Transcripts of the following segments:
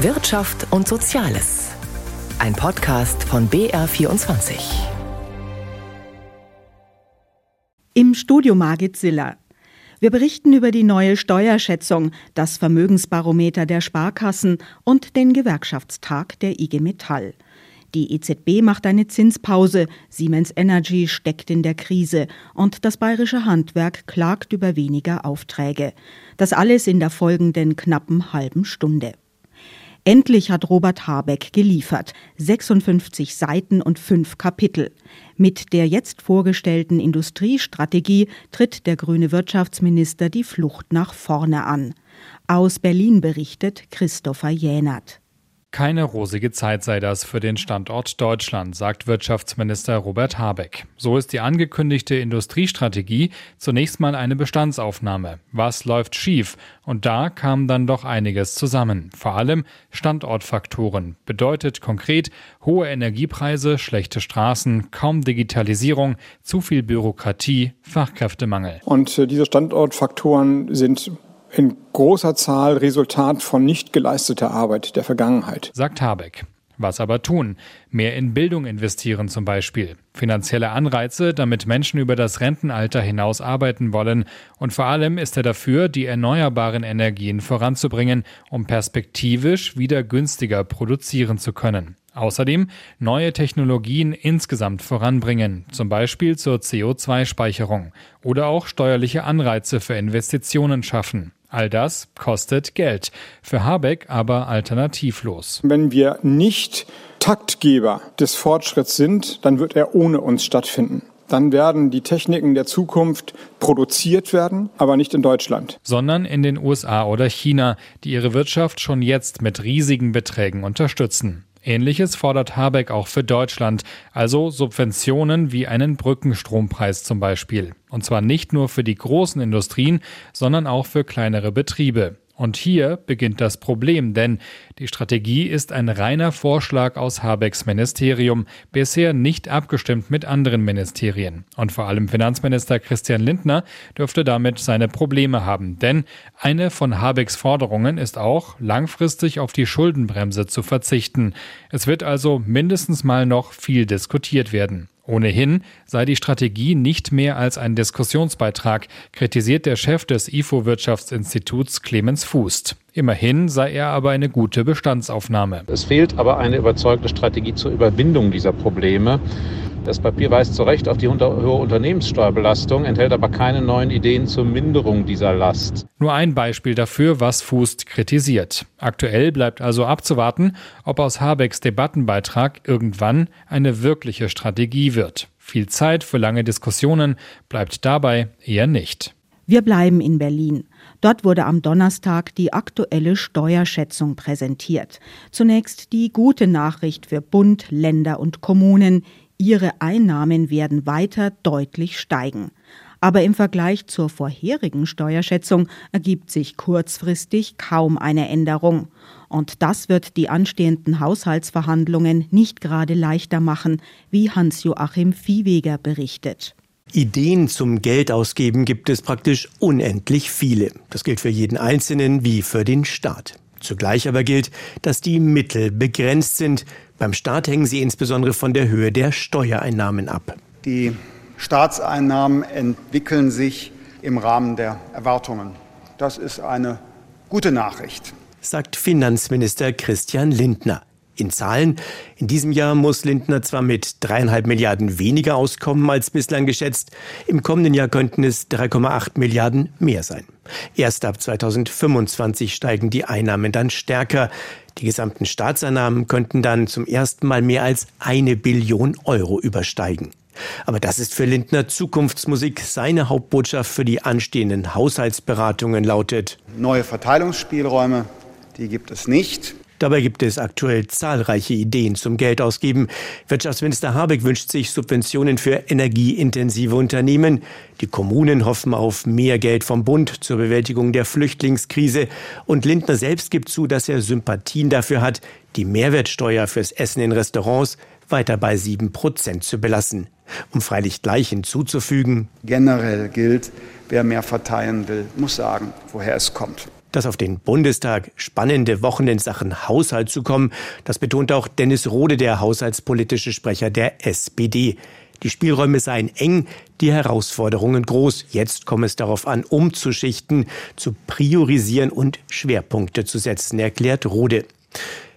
Wirtschaft und Soziales. Ein Podcast von BR24. Im Studio Margit Siller. Wir berichten über die neue Steuerschätzung, das Vermögensbarometer der Sparkassen und den Gewerkschaftstag der IG Metall. Die EZB macht eine Zinspause, Siemens Energy steckt in der Krise und das bayerische Handwerk klagt über weniger Aufträge. Das alles in der folgenden knappen halben Stunde. Endlich hat Robert Habeck geliefert. 56 Seiten und fünf Kapitel. Mit der jetzt vorgestellten Industriestrategie tritt der grüne Wirtschaftsminister die Flucht nach vorne an. Aus Berlin berichtet Christopher Jänert. Keine rosige Zeit sei das für den Standort Deutschland, sagt Wirtschaftsminister Robert Habeck. So ist die angekündigte Industriestrategie zunächst mal eine Bestandsaufnahme. Was läuft schief? Und da kam dann doch einiges zusammen. Vor allem Standortfaktoren. Bedeutet konkret hohe Energiepreise, schlechte Straßen, kaum Digitalisierung, zu viel Bürokratie, Fachkräftemangel. Und äh, diese Standortfaktoren sind in großer Zahl Resultat von nicht geleisteter Arbeit der Vergangenheit. Sagt Habeck. Was aber tun? Mehr in Bildung investieren zum Beispiel. Finanzielle Anreize, damit Menschen über das Rentenalter hinaus arbeiten wollen. Und vor allem ist er dafür, die erneuerbaren Energien voranzubringen, um perspektivisch wieder günstiger produzieren zu können. Außerdem neue Technologien insgesamt voranbringen, zum Beispiel zur CO2-Speicherung oder auch steuerliche Anreize für Investitionen schaffen. All das kostet Geld, für Habeck aber alternativlos. Wenn wir nicht Taktgeber des Fortschritts sind, dann wird er ohne uns stattfinden. Dann werden die Techniken der Zukunft produziert werden, aber nicht in Deutschland. Sondern in den USA oder China, die ihre Wirtschaft schon jetzt mit riesigen Beträgen unterstützen. Ähnliches fordert Habeck auch für Deutschland, also Subventionen wie einen Brückenstrompreis zum Beispiel. Und zwar nicht nur für die großen Industrien, sondern auch für kleinere Betriebe. Und hier beginnt das Problem, denn die Strategie ist ein reiner Vorschlag aus Habecks Ministerium, bisher nicht abgestimmt mit anderen Ministerien. Und vor allem Finanzminister Christian Lindner dürfte damit seine Probleme haben, denn eine von Habecks Forderungen ist auch, langfristig auf die Schuldenbremse zu verzichten. Es wird also mindestens mal noch viel diskutiert werden. Ohnehin sei die Strategie nicht mehr als ein Diskussionsbeitrag, kritisiert der Chef des IFO-Wirtschaftsinstituts Clemens Fußt. Immerhin sei er aber eine gute Bestandsaufnahme. Es fehlt aber eine überzeugte Strategie zur Überwindung dieser Probleme. Das Papier weist zu Recht auf die hohe Unternehmenssteuerbelastung, enthält aber keine neuen Ideen zur Minderung dieser Last. Nur ein Beispiel dafür, was Fußt kritisiert. Aktuell bleibt also abzuwarten, ob aus Habecks Debattenbeitrag irgendwann eine wirkliche Strategie wird. Viel Zeit für lange Diskussionen bleibt dabei eher nicht. Wir bleiben in Berlin. Dort wurde am Donnerstag die aktuelle Steuerschätzung präsentiert. Zunächst die gute Nachricht für Bund, Länder und Kommunen. Ihre Einnahmen werden weiter deutlich steigen. Aber im Vergleich zur vorherigen Steuerschätzung ergibt sich kurzfristig kaum eine Änderung. Und das wird die anstehenden Haushaltsverhandlungen nicht gerade leichter machen, wie Hans-Joachim Viehweger berichtet. Ideen zum Geldausgeben gibt es praktisch unendlich viele. Das gilt für jeden Einzelnen wie für den Staat. Zugleich aber gilt, dass die Mittel begrenzt sind. Beim Staat hängen sie insbesondere von der Höhe der Steuereinnahmen ab. Die Staatseinnahmen entwickeln sich im Rahmen der Erwartungen. Das ist eine gute Nachricht, sagt Finanzminister Christian Lindner. In Zahlen, in diesem Jahr muss Lindner zwar mit dreieinhalb Milliarden weniger auskommen als bislang geschätzt, im kommenden Jahr könnten es 3,8 Milliarden mehr sein. Erst ab 2025 steigen die Einnahmen dann stärker. Die gesamten Staatseinnahmen könnten dann zum ersten Mal mehr als eine Billion Euro übersteigen. Aber das ist für Lindner Zukunftsmusik. Seine Hauptbotschaft für die anstehenden Haushaltsberatungen lautet Neue Verteilungsspielräume, die gibt es nicht. Dabei gibt es aktuell zahlreiche Ideen zum Geldausgeben. Wirtschaftsminister Habeck wünscht sich Subventionen für energieintensive Unternehmen. Die Kommunen hoffen auf mehr Geld vom Bund zur Bewältigung der Flüchtlingskrise. Und Lindner selbst gibt zu, dass er Sympathien dafür hat, die Mehrwertsteuer fürs Essen in Restaurants weiter bei sieben Prozent zu belassen. Um freilich gleich hinzuzufügen, generell gilt, wer mehr verteilen will, muss sagen, woher es kommt. Dass auf den Bundestag spannende Wochen in Sachen Haushalt zu kommen, das betont auch Dennis Rode, der haushaltspolitische Sprecher der SPD. Die Spielräume seien eng, die Herausforderungen groß. Jetzt komme es darauf an, umzuschichten, zu priorisieren und Schwerpunkte zu setzen, erklärt Rode.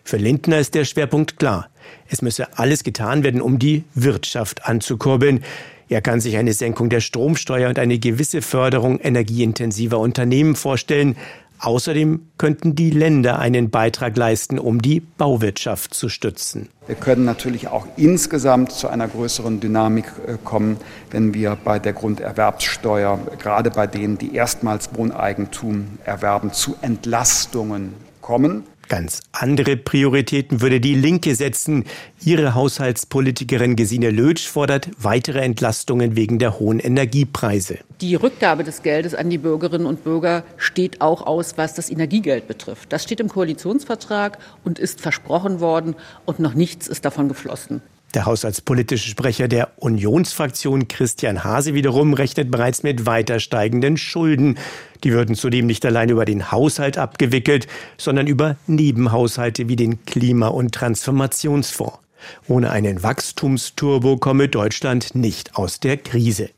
Für Lindner ist der Schwerpunkt klar. Es müsse alles getan werden, um die Wirtschaft anzukurbeln. Er kann sich eine Senkung der Stromsteuer und eine gewisse Förderung energieintensiver Unternehmen vorstellen. Außerdem könnten die Länder einen Beitrag leisten, um die Bauwirtschaft zu stützen. Wir können natürlich auch insgesamt zu einer größeren Dynamik äh, kommen, wenn wir bei der Grunderwerbssteuer, gerade bei denen, die erstmals Wohneigentum erwerben, zu Entlastungen kommen. Ganz andere Prioritäten würde die Linke setzen. Ihre Haushaltspolitikerin Gesine Lötsch fordert weitere Entlastungen wegen der hohen Energiepreise. Die Rückgabe des Geldes an die Bürgerinnen und Bürger steht auch aus, was das Energiegeld betrifft. Das steht im Koalitionsvertrag und ist versprochen worden und noch nichts ist davon geflossen. Der haushaltspolitische Sprecher der Unionsfraktion Christian Hase wiederum rechnet bereits mit weiter steigenden Schulden. Die würden zudem nicht allein über den Haushalt abgewickelt, sondern über Nebenhaushalte wie den Klima- und Transformationsfonds. Ohne einen Wachstumsturbo komme Deutschland nicht aus der Krise.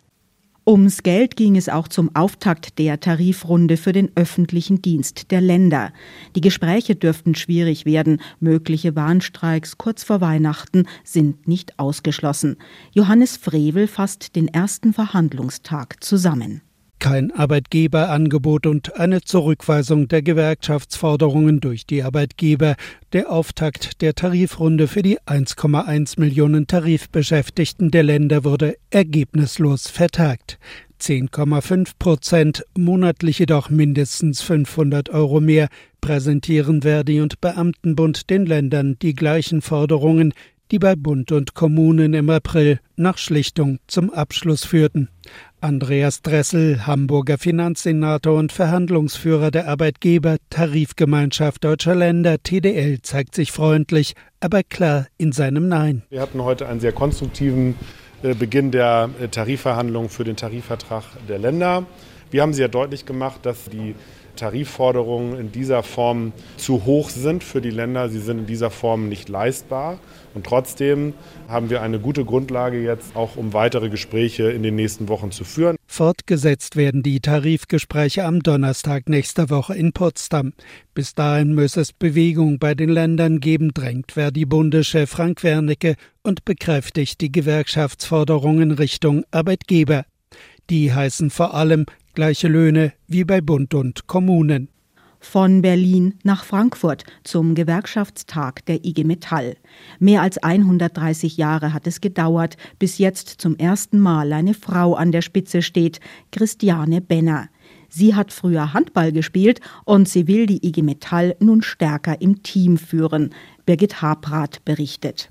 Ums Geld ging es auch zum Auftakt der Tarifrunde für den öffentlichen Dienst der Länder. Die Gespräche dürften schwierig werden. Mögliche Warnstreiks kurz vor Weihnachten sind nicht ausgeschlossen. Johannes Frevel fasst den ersten Verhandlungstag zusammen kein Arbeitgeberangebot und eine Zurückweisung der Gewerkschaftsforderungen durch die Arbeitgeber, der Auftakt der Tarifrunde für die 1,1 Millionen Tarifbeschäftigten der Länder wurde ergebnislos vertagt. 10,5 Prozent, monatlich jedoch mindestens 500 Euro mehr, präsentieren Verdi und Beamtenbund den Ländern die gleichen Forderungen, die bei Bund und Kommunen im April nach Schlichtung zum Abschluss führten. Andreas Dressel, Hamburger Finanzsenator und Verhandlungsführer der Arbeitgeber Tarifgemeinschaft Deutscher Länder TDL, zeigt sich freundlich, aber klar in seinem Nein. Wir hatten heute einen sehr konstruktiven äh, Beginn der äh, Tarifverhandlungen für den Tarifvertrag der Länder. Wir haben sehr deutlich gemacht, dass die Tarifforderungen in dieser Form zu hoch sind für die Länder. Sie sind in dieser Form nicht leistbar. Und trotzdem haben wir eine gute Grundlage jetzt auch, um weitere Gespräche in den nächsten Wochen zu führen. Fortgesetzt werden die Tarifgespräche am Donnerstag nächster Woche in Potsdam. Bis dahin muss es Bewegung bei den Ländern geben, drängt Verdi-Bundeschef Frank Wernicke und bekräftigt die Gewerkschaftsforderungen Richtung Arbeitgeber. Die heißen vor allem gleiche Löhne wie bei Bund und Kommunen von Berlin nach Frankfurt zum Gewerkschaftstag der IG Metall. Mehr als 130 Jahre hat es gedauert, bis jetzt zum ersten Mal eine Frau an der Spitze steht, Christiane Benner. Sie hat früher Handball gespielt und sie will die IG Metall nun stärker im Team führen. Birgit Habrath berichtet.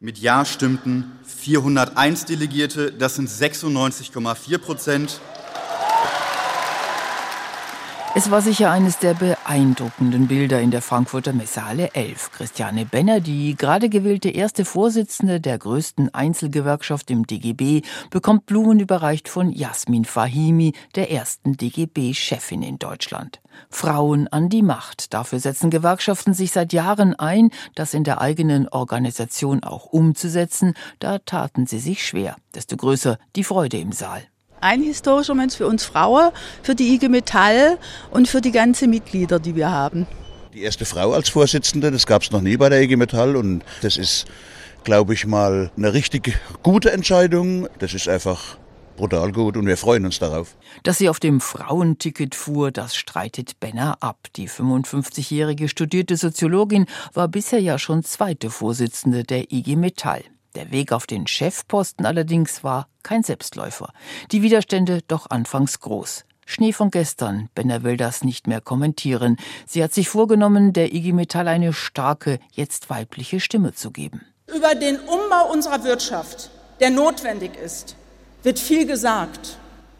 Mit Ja stimmten 401 Delegierte, das sind 96,4 Prozent. Es war sicher eines der beeindruckenden Bilder in der Frankfurter Messhalle 11. Christiane Benner, die gerade gewählte erste Vorsitzende der größten Einzelgewerkschaft im DGB, bekommt Blumen überreicht von Jasmin Fahimi, der ersten DGB-Chefin in Deutschland. Frauen an die Macht. Dafür setzen Gewerkschaften sich seit Jahren ein, das in der eigenen Organisation auch umzusetzen. Da taten sie sich schwer. Desto größer die Freude im Saal ein historischer Mensch für uns Frauen, für die IG Metall und für die ganzen Mitglieder, die wir haben. Die erste Frau als Vorsitzende, das gab es noch nie bei der IG Metall und das ist, glaube ich mal, eine richtig gute Entscheidung. Das ist einfach brutal gut und wir freuen uns darauf. Dass sie auf dem Frauenticket fuhr, das streitet Benner ab. Die 55-jährige studierte Soziologin war bisher ja schon zweite Vorsitzende der IG Metall. Der Weg auf den Chefposten allerdings war kein Selbstläufer. Die Widerstände doch anfangs groß. Schnee von gestern. Benner will das nicht mehr kommentieren. Sie hat sich vorgenommen, der IG Metall eine starke, jetzt weibliche Stimme zu geben. Über den Umbau unserer Wirtschaft, der notwendig ist, wird viel gesagt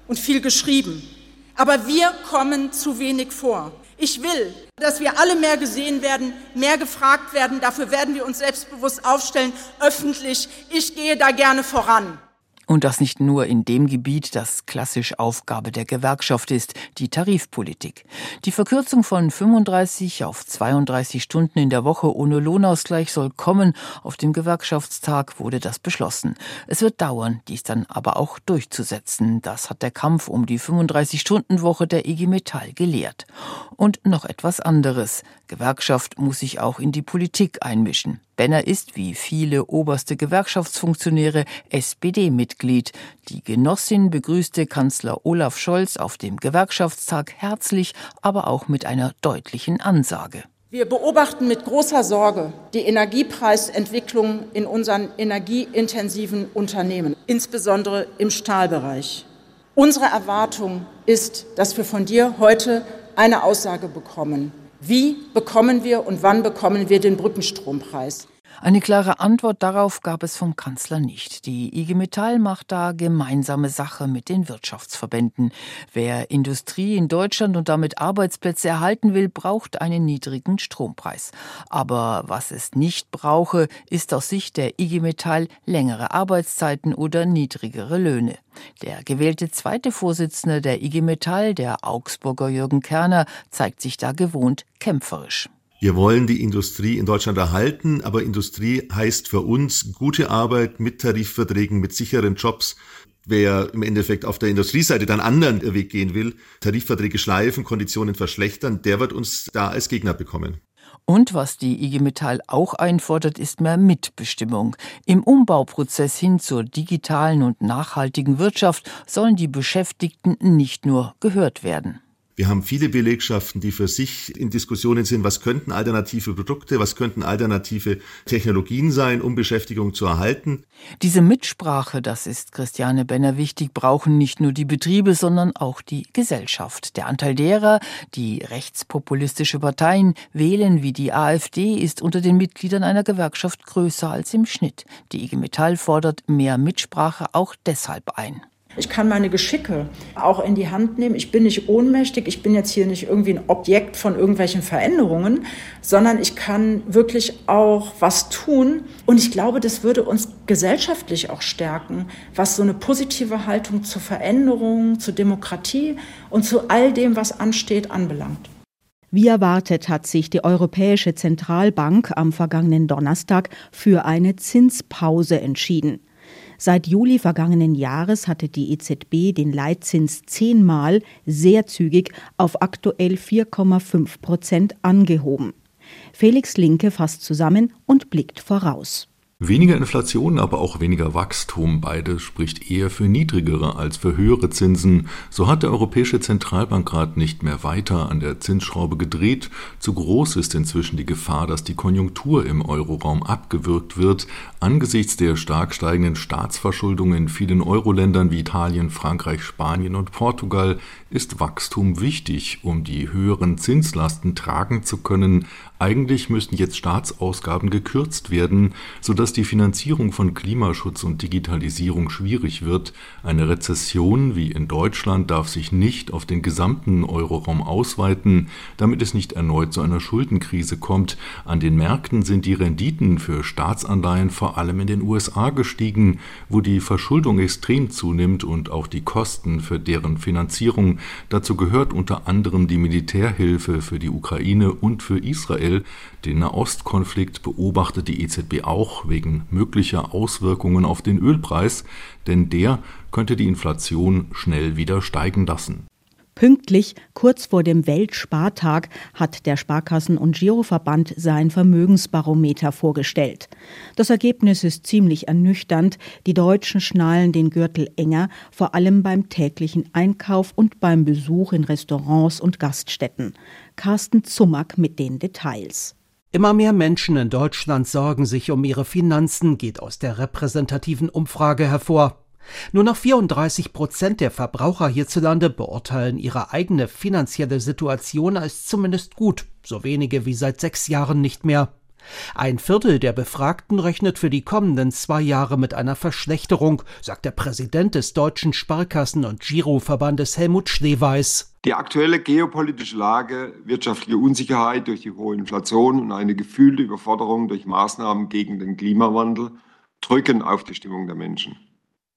und viel geschrieben. Aber wir kommen zu wenig vor. Ich will, dass wir alle mehr gesehen werden, mehr gefragt werden. Dafür werden wir uns selbstbewusst aufstellen, öffentlich. Ich gehe da gerne voran. Und das nicht nur in dem Gebiet, das klassisch Aufgabe der Gewerkschaft ist, die Tarifpolitik. Die Verkürzung von 35 auf 32 Stunden in der Woche ohne Lohnausgleich soll kommen. Auf dem Gewerkschaftstag wurde das beschlossen. Es wird dauern, dies dann aber auch durchzusetzen. Das hat der Kampf um die 35-Stunden-Woche der IG Metall gelehrt. Und noch etwas anderes. Gewerkschaft muss sich auch in die Politik einmischen. Benner ist, wie viele oberste Gewerkschaftsfunktionäre, SPD-Mitglied. Die Genossin begrüßte Kanzler Olaf Scholz auf dem Gewerkschaftstag herzlich, aber auch mit einer deutlichen Ansage. Wir beobachten mit großer Sorge die Energiepreisentwicklung in unseren energieintensiven Unternehmen, insbesondere im Stahlbereich. Unsere Erwartung ist, dass wir von dir heute eine Aussage bekommen. Wie bekommen wir und wann bekommen wir den Brückenstrompreis? Eine klare Antwort darauf gab es vom Kanzler nicht. Die IG Metall macht da gemeinsame Sache mit den Wirtschaftsverbänden. Wer Industrie in Deutschland und damit Arbeitsplätze erhalten will, braucht einen niedrigen Strompreis. Aber was es nicht brauche, ist aus Sicht der IG Metall längere Arbeitszeiten oder niedrigere Löhne. Der gewählte zweite Vorsitzende der IG Metall, der Augsburger Jürgen Kerner, zeigt sich da gewohnt kämpferisch. Wir wollen die Industrie in Deutschland erhalten, aber Industrie heißt für uns gute Arbeit mit Tarifverträgen, mit sicheren Jobs. Wer im Endeffekt auf der Industrieseite dann anderen Weg gehen will, Tarifverträge schleifen, Konditionen verschlechtern, der wird uns da als Gegner bekommen. Und was die IG Metall auch einfordert, ist mehr Mitbestimmung. Im Umbauprozess hin zur digitalen und nachhaltigen Wirtschaft sollen die Beschäftigten nicht nur gehört werden. Wir haben viele Belegschaften, die für sich in Diskussionen sind, was könnten alternative Produkte, was könnten alternative Technologien sein, um Beschäftigung zu erhalten. Diese Mitsprache, das ist Christiane Benner wichtig, brauchen nicht nur die Betriebe, sondern auch die Gesellschaft. Der Anteil derer, die rechtspopulistische Parteien wählen wie die AfD, ist unter den Mitgliedern einer Gewerkschaft größer als im Schnitt. Die IG Metall fordert mehr Mitsprache auch deshalb ein. Ich kann meine Geschicke auch in die Hand nehmen. Ich bin nicht ohnmächtig. Ich bin jetzt hier nicht irgendwie ein Objekt von irgendwelchen Veränderungen, sondern ich kann wirklich auch was tun. Und ich glaube, das würde uns gesellschaftlich auch stärken, was so eine positive Haltung zur Veränderung, zur Demokratie und zu all dem, was ansteht, anbelangt. Wie erwartet hat sich die Europäische Zentralbank am vergangenen Donnerstag für eine Zinspause entschieden. Seit Juli vergangenen Jahres hatte die EZB den Leitzins zehnmal sehr zügig auf aktuell 4,5 Prozent angehoben. Felix Linke fasst zusammen und blickt voraus. Weniger Inflation, aber auch weniger Wachstum, beides spricht eher für niedrigere als für höhere Zinsen. So hat der Europäische Zentralbankrat nicht mehr weiter an der Zinsschraube gedreht. Zu groß ist inzwischen die Gefahr, dass die Konjunktur im Euroraum abgewürgt wird. Angesichts der stark steigenden Staatsverschuldung in vielen Euro-Ländern wie Italien, Frankreich, Spanien und Portugal ist Wachstum wichtig, um die höheren Zinslasten tragen zu können. Eigentlich müssten jetzt Staatsausgaben gekürzt werden, sodass die Finanzierung von Klimaschutz und Digitalisierung schwierig wird. Eine Rezession wie in Deutschland darf sich nicht auf den gesamten Euroraum ausweiten, damit es nicht erneut zu einer Schuldenkrise kommt. An den Märkten sind die Renditen für Staatsanleihen vor allem in den USA gestiegen, wo die Verschuldung extrem zunimmt und auch die Kosten für deren Finanzierung. Dazu gehört unter anderem die Militärhilfe für die Ukraine und für Israel. Den Nahostkonflikt beobachtet die EZB auch wegen möglicher Auswirkungen auf den Ölpreis, denn der könnte die Inflation schnell wieder steigen lassen. Pünktlich kurz vor dem Weltspartag hat der Sparkassen- und Giroverband sein Vermögensbarometer vorgestellt. Das Ergebnis ist ziemlich ernüchternd. Die Deutschen schnallen den Gürtel enger, vor allem beim täglichen Einkauf und beim Besuch in Restaurants und Gaststätten. Carsten Zummack mit den Details. Immer mehr Menschen in Deutschland sorgen sich um ihre Finanzen, geht aus der repräsentativen Umfrage hervor. Nur noch 34 Prozent der Verbraucher hierzulande beurteilen ihre eigene finanzielle Situation als zumindest gut, so wenige wie seit sechs Jahren nicht mehr. Ein Viertel der Befragten rechnet für die kommenden zwei Jahre mit einer Verschlechterung, sagt der Präsident des Deutschen Sparkassen- und Giroverbandes Helmut Schleweis. Die aktuelle geopolitische Lage, wirtschaftliche Unsicherheit durch die hohe Inflation und eine gefühlte Überforderung durch Maßnahmen gegen den Klimawandel drücken auf die Stimmung der Menschen.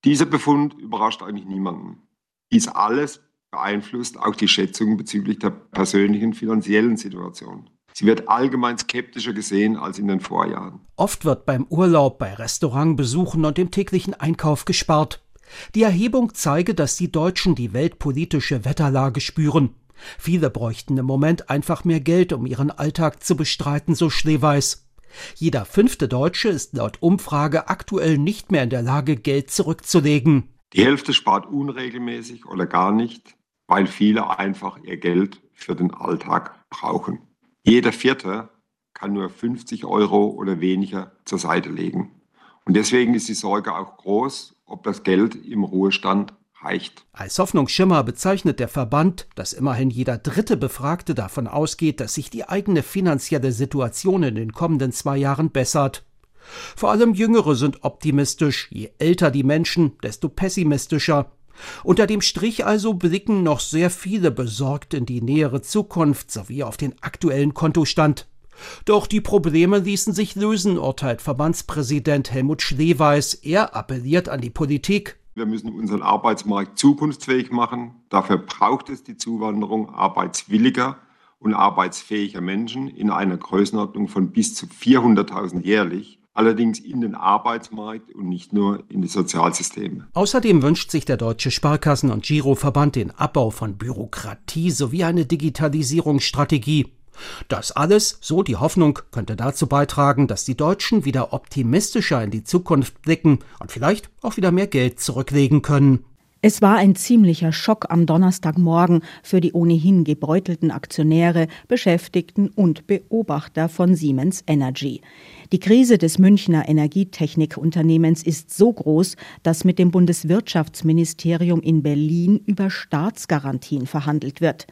Dieser Befund überrascht eigentlich niemanden. Dies alles beeinflusst auch die Schätzung bezüglich der persönlichen finanziellen Situation. Sie wird allgemein skeptischer gesehen als in den Vorjahren. Oft wird beim Urlaub, bei Restaurantbesuchen und dem täglichen Einkauf gespart. Die Erhebung zeige, dass die Deutschen die weltpolitische Wetterlage spüren. Viele bräuchten im Moment einfach mehr Geld, um ihren Alltag zu bestreiten, so Schleweis. Jeder fünfte Deutsche ist laut Umfrage aktuell nicht mehr in der Lage, Geld zurückzulegen. Die Hälfte spart unregelmäßig oder gar nicht, weil viele einfach ihr Geld für den Alltag brauchen. Jeder Vierte kann nur 50 Euro oder weniger zur Seite legen. Und deswegen ist die Sorge auch groß, ob das Geld im Ruhestand reicht. Als Hoffnungsschimmer bezeichnet der Verband, dass immerhin jeder dritte Befragte davon ausgeht, dass sich die eigene finanzielle Situation in den kommenden zwei Jahren bessert. Vor allem Jüngere sind optimistisch, je älter die Menschen, desto pessimistischer. Unter dem Strich also blicken noch sehr viele besorgt in die nähere Zukunft sowie auf den aktuellen Kontostand. Doch die Probleme ließen sich lösen, urteilt Verbandspräsident Helmut Schleweis. Er appelliert an die Politik. Wir müssen unseren Arbeitsmarkt zukunftsfähig machen. Dafür braucht es die Zuwanderung arbeitswilliger und arbeitsfähiger Menschen in einer Größenordnung von bis zu 400.000 jährlich allerdings in den Arbeitsmarkt und nicht nur in die Sozialsysteme. Außerdem wünscht sich der Deutsche Sparkassen- und Giroverband den Abbau von Bürokratie sowie eine Digitalisierungsstrategie. Das alles, so die Hoffnung, könnte dazu beitragen, dass die Deutschen wieder optimistischer in die Zukunft blicken und vielleicht auch wieder mehr Geld zurücklegen können. Es war ein ziemlicher Schock am Donnerstagmorgen für die ohnehin gebeutelten Aktionäre, Beschäftigten und Beobachter von Siemens Energy. Die Krise des Münchner Energietechnikunternehmens ist so groß, dass mit dem Bundeswirtschaftsministerium in Berlin über Staatsgarantien verhandelt wird.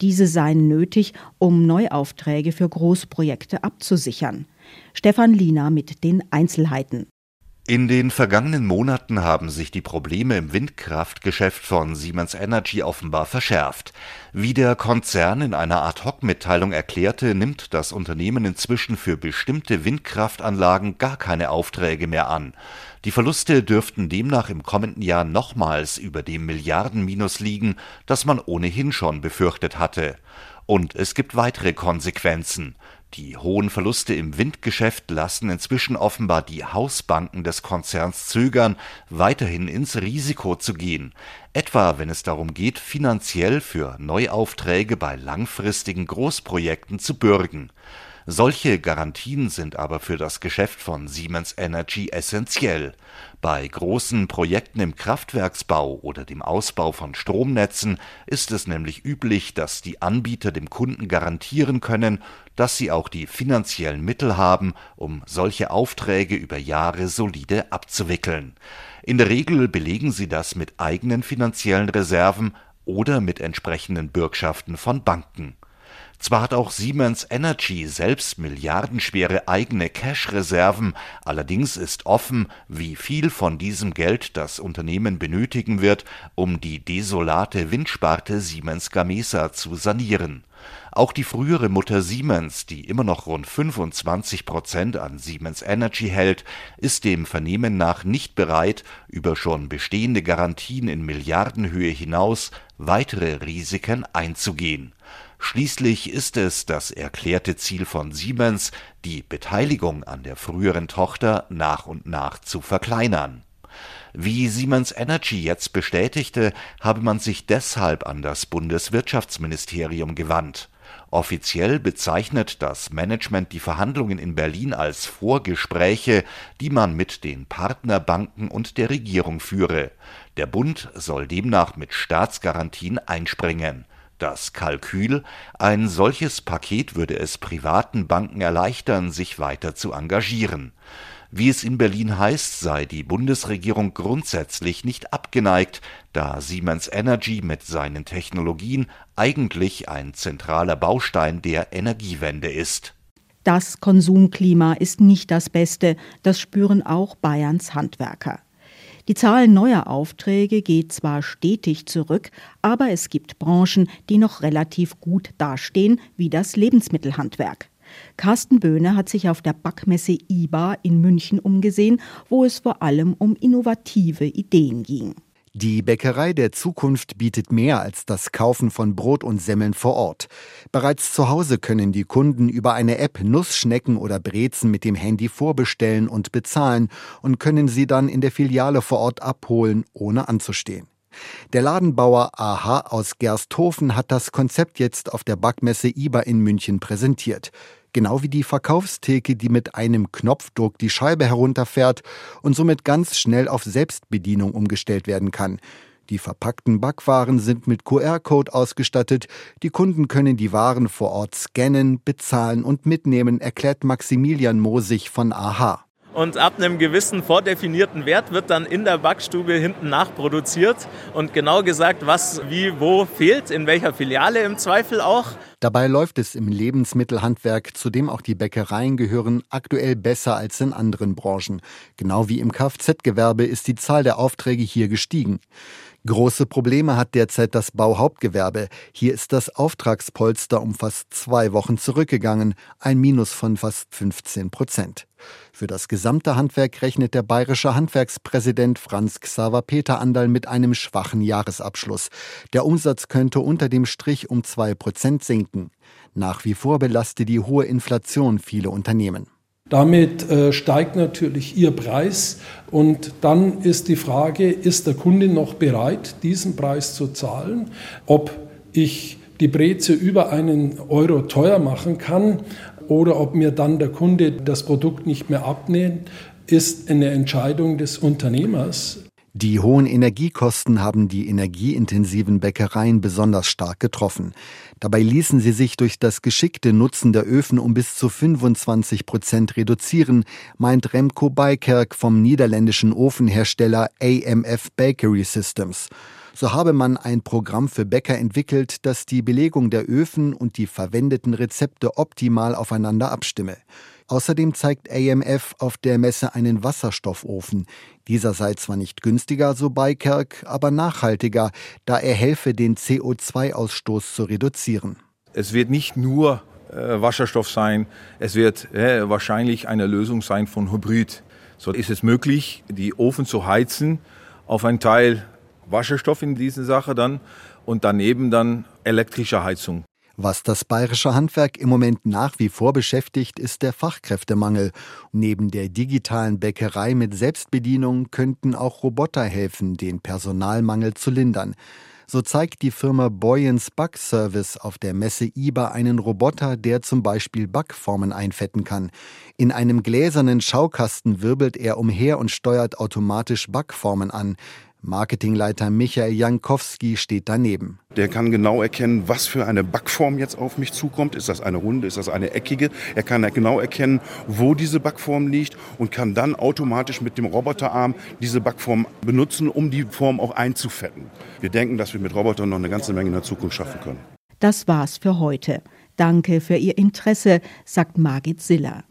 Diese seien nötig, um Neuaufträge für Großprojekte abzusichern. Stefan Liener mit den Einzelheiten. In den vergangenen Monaten haben sich die Probleme im Windkraftgeschäft von Siemens Energy offenbar verschärft. Wie der Konzern in einer Ad-hoc-Mitteilung erklärte, nimmt das Unternehmen inzwischen für bestimmte Windkraftanlagen gar keine Aufträge mehr an. Die Verluste dürften demnach im kommenden Jahr nochmals über dem Milliardenminus liegen, das man ohnehin schon befürchtet hatte. Und es gibt weitere Konsequenzen. Die hohen Verluste im Windgeschäft lassen inzwischen offenbar die Hausbanken des Konzerns zögern, weiterhin ins Risiko zu gehen, etwa wenn es darum geht, finanziell für Neuaufträge bei langfristigen Großprojekten zu bürgen solche Garantien sind aber für das Geschäft von Siemens Energy essentiell. Bei großen Projekten im Kraftwerksbau oder dem Ausbau von Stromnetzen ist es nämlich üblich, dass die Anbieter dem Kunden garantieren können, dass sie auch die finanziellen Mittel haben, um solche Aufträge über Jahre solide abzuwickeln. In der Regel belegen sie das mit eigenen finanziellen Reserven oder mit entsprechenden Bürgschaften von Banken zwar hat auch Siemens Energy selbst milliardenschwere eigene Cash-Reserven, allerdings ist offen, wie viel von diesem Geld das Unternehmen benötigen wird, um die desolate Windsparte Siemens Gamesa zu sanieren. Auch die frühere Mutter Siemens, die immer noch rund 25 Prozent an Siemens Energy hält, ist dem Vernehmen nach nicht bereit, über schon bestehende Garantien in Milliardenhöhe hinaus weitere Risiken einzugehen Schließlich ist es das erklärte Ziel von Siemens, die Beteiligung an der früheren Tochter nach und nach zu verkleinern. Wie Siemens Energy jetzt bestätigte, habe man sich deshalb an das Bundeswirtschaftsministerium gewandt. Offiziell bezeichnet das Management die Verhandlungen in Berlin als Vorgespräche, die man mit den Partnerbanken und der Regierung führe. Der Bund soll demnach mit Staatsgarantien einspringen das Kalkül, ein solches Paket würde es privaten Banken erleichtern, sich weiter zu engagieren. Wie es in Berlin heißt, sei die Bundesregierung grundsätzlich nicht abgeneigt, da Siemens Energy mit seinen Technologien eigentlich ein zentraler Baustein der Energiewende ist. Das Konsumklima ist nicht das Beste, das spüren auch Bayerns Handwerker. Die Zahl neuer Aufträge geht zwar stetig zurück, aber es gibt Branchen, die noch relativ gut dastehen, wie das Lebensmittelhandwerk. Carsten Böhne hat sich auf der Backmesse IBA in München umgesehen, wo es vor allem um innovative Ideen ging. Die Bäckerei der Zukunft bietet mehr als das Kaufen von Brot und Semmeln vor Ort. Bereits zu Hause können die Kunden über eine App Nussschnecken oder Brezen mit dem Handy vorbestellen und bezahlen und können sie dann in der Filiale vor Ort abholen, ohne anzustehen. Der Ladenbauer AHA aus Gersthofen hat das Konzept jetzt auf der Backmesse IBA in München präsentiert genau wie die Verkaufstheke, die mit einem Knopfdruck die Scheibe herunterfährt und somit ganz schnell auf Selbstbedienung umgestellt werden kann. Die verpackten Backwaren sind mit QR-Code ausgestattet. Die Kunden können die Waren vor Ort scannen, bezahlen und mitnehmen, erklärt Maximilian Mosig von AHA. Und ab einem gewissen vordefinierten Wert wird dann in der Backstube hinten nachproduziert und genau gesagt, was wie wo fehlt, in welcher Filiale im Zweifel auch. Dabei läuft es im Lebensmittelhandwerk, zu dem auch die Bäckereien gehören, aktuell besser als in anderen Branchen. Genau wie im Kfz-Gewerbe ist die Zahl der Aufträge hier gestiegen. Große Probleme hat derzeit das Bauhauptgewerbe. Hier ist das Auftragspolster um fast zwei Wochen zurückgegangen, ein Minus von fast 15 Prozent. Für das gesamte Handwerk rechnet der bayerische Handwerkspräsident Franz Xaver Peter Andal mit einem schwachen Jahresabschluss. Der Umsatz könnte unter dem Strich um zwei Prozent sinken. Nach wie vor belaste die hohe Inflation viele Unternehmen. Damit äh, steigt natürlich ihr Preis und dann ist die Frage, ist der Kunde noch bereit, diesen Preis zu zahlen? Ob ich die Breze über einen Euro teuer machen kann oder ob mir dann der Kunde das Produkt nicht mehr abnimmt, ist eine Entscheidung des Unternehmers. Die hohen Energiekosten haben die energieintensiven Bäckereien besonders stark getroffen. Dabei ließen sie sich durch das geschickte Nutzen der Öfen um bis zu 25 Prozent reduzieren, meint Remco Beikerk vom niederländischen Ofenhersteller AMF Bakery Systems. So habe man ein Programm für Bäcker entwickelt, das die Belegung der Öfen und die verwendeten Rezepte optimal aufeinander abstimme. Außerdem zeigt AMF auf der Messe einen Wasserstoffofen. Dieser sei zwar nicht günstiger, so Beikerk, aber nachhaltiger, da er helfe, den CO2-Ausstoß zu reduzieren. Es wird nicht nur äh, Wasserstoff sein, es wird äh, wahrscheinlich eine Lösung sein von Hybrid. So ist es möglich, die Ofen zu heizen auf einen Teil Wasserstoff in dieser Sache dann und daneben dann elektrische Heizung. Was das bayerische Handwerk im Moment nach wie vor beschäftigt, ist der Fachkräftemangel. Neben der digitalen Bäckerei mit Selbstbedienung könnten auch Roboter helfen, den Personalmangel zu lindern. So zeigt die Firma Boyens Backservice auf der Messe IBA einen Roboter, der zum Beispiel Backformen einfetten kann. In einem gläsernen Schaukasten wirbelt er umher und steuert automatisch Backformen an. Marketingleiter Michael Jankowski steht daneben. Der kann genau erkennen, was für eine Backform jetzt auf mich zukommt. Ist das eine runde, ist das eine eckige? Er kann genau erkennen, wo diese Backform liegt und kann dann automatisch mit dem Roboterarm diese Backform benutzen, um die Form auch einzufetten. Wir denken, dass wir mit Robotern noch eine ganze Menge in der Zukunft schaffen können. Das war's für heute. Danke für Ihr Interesse, sagt Margit Siller.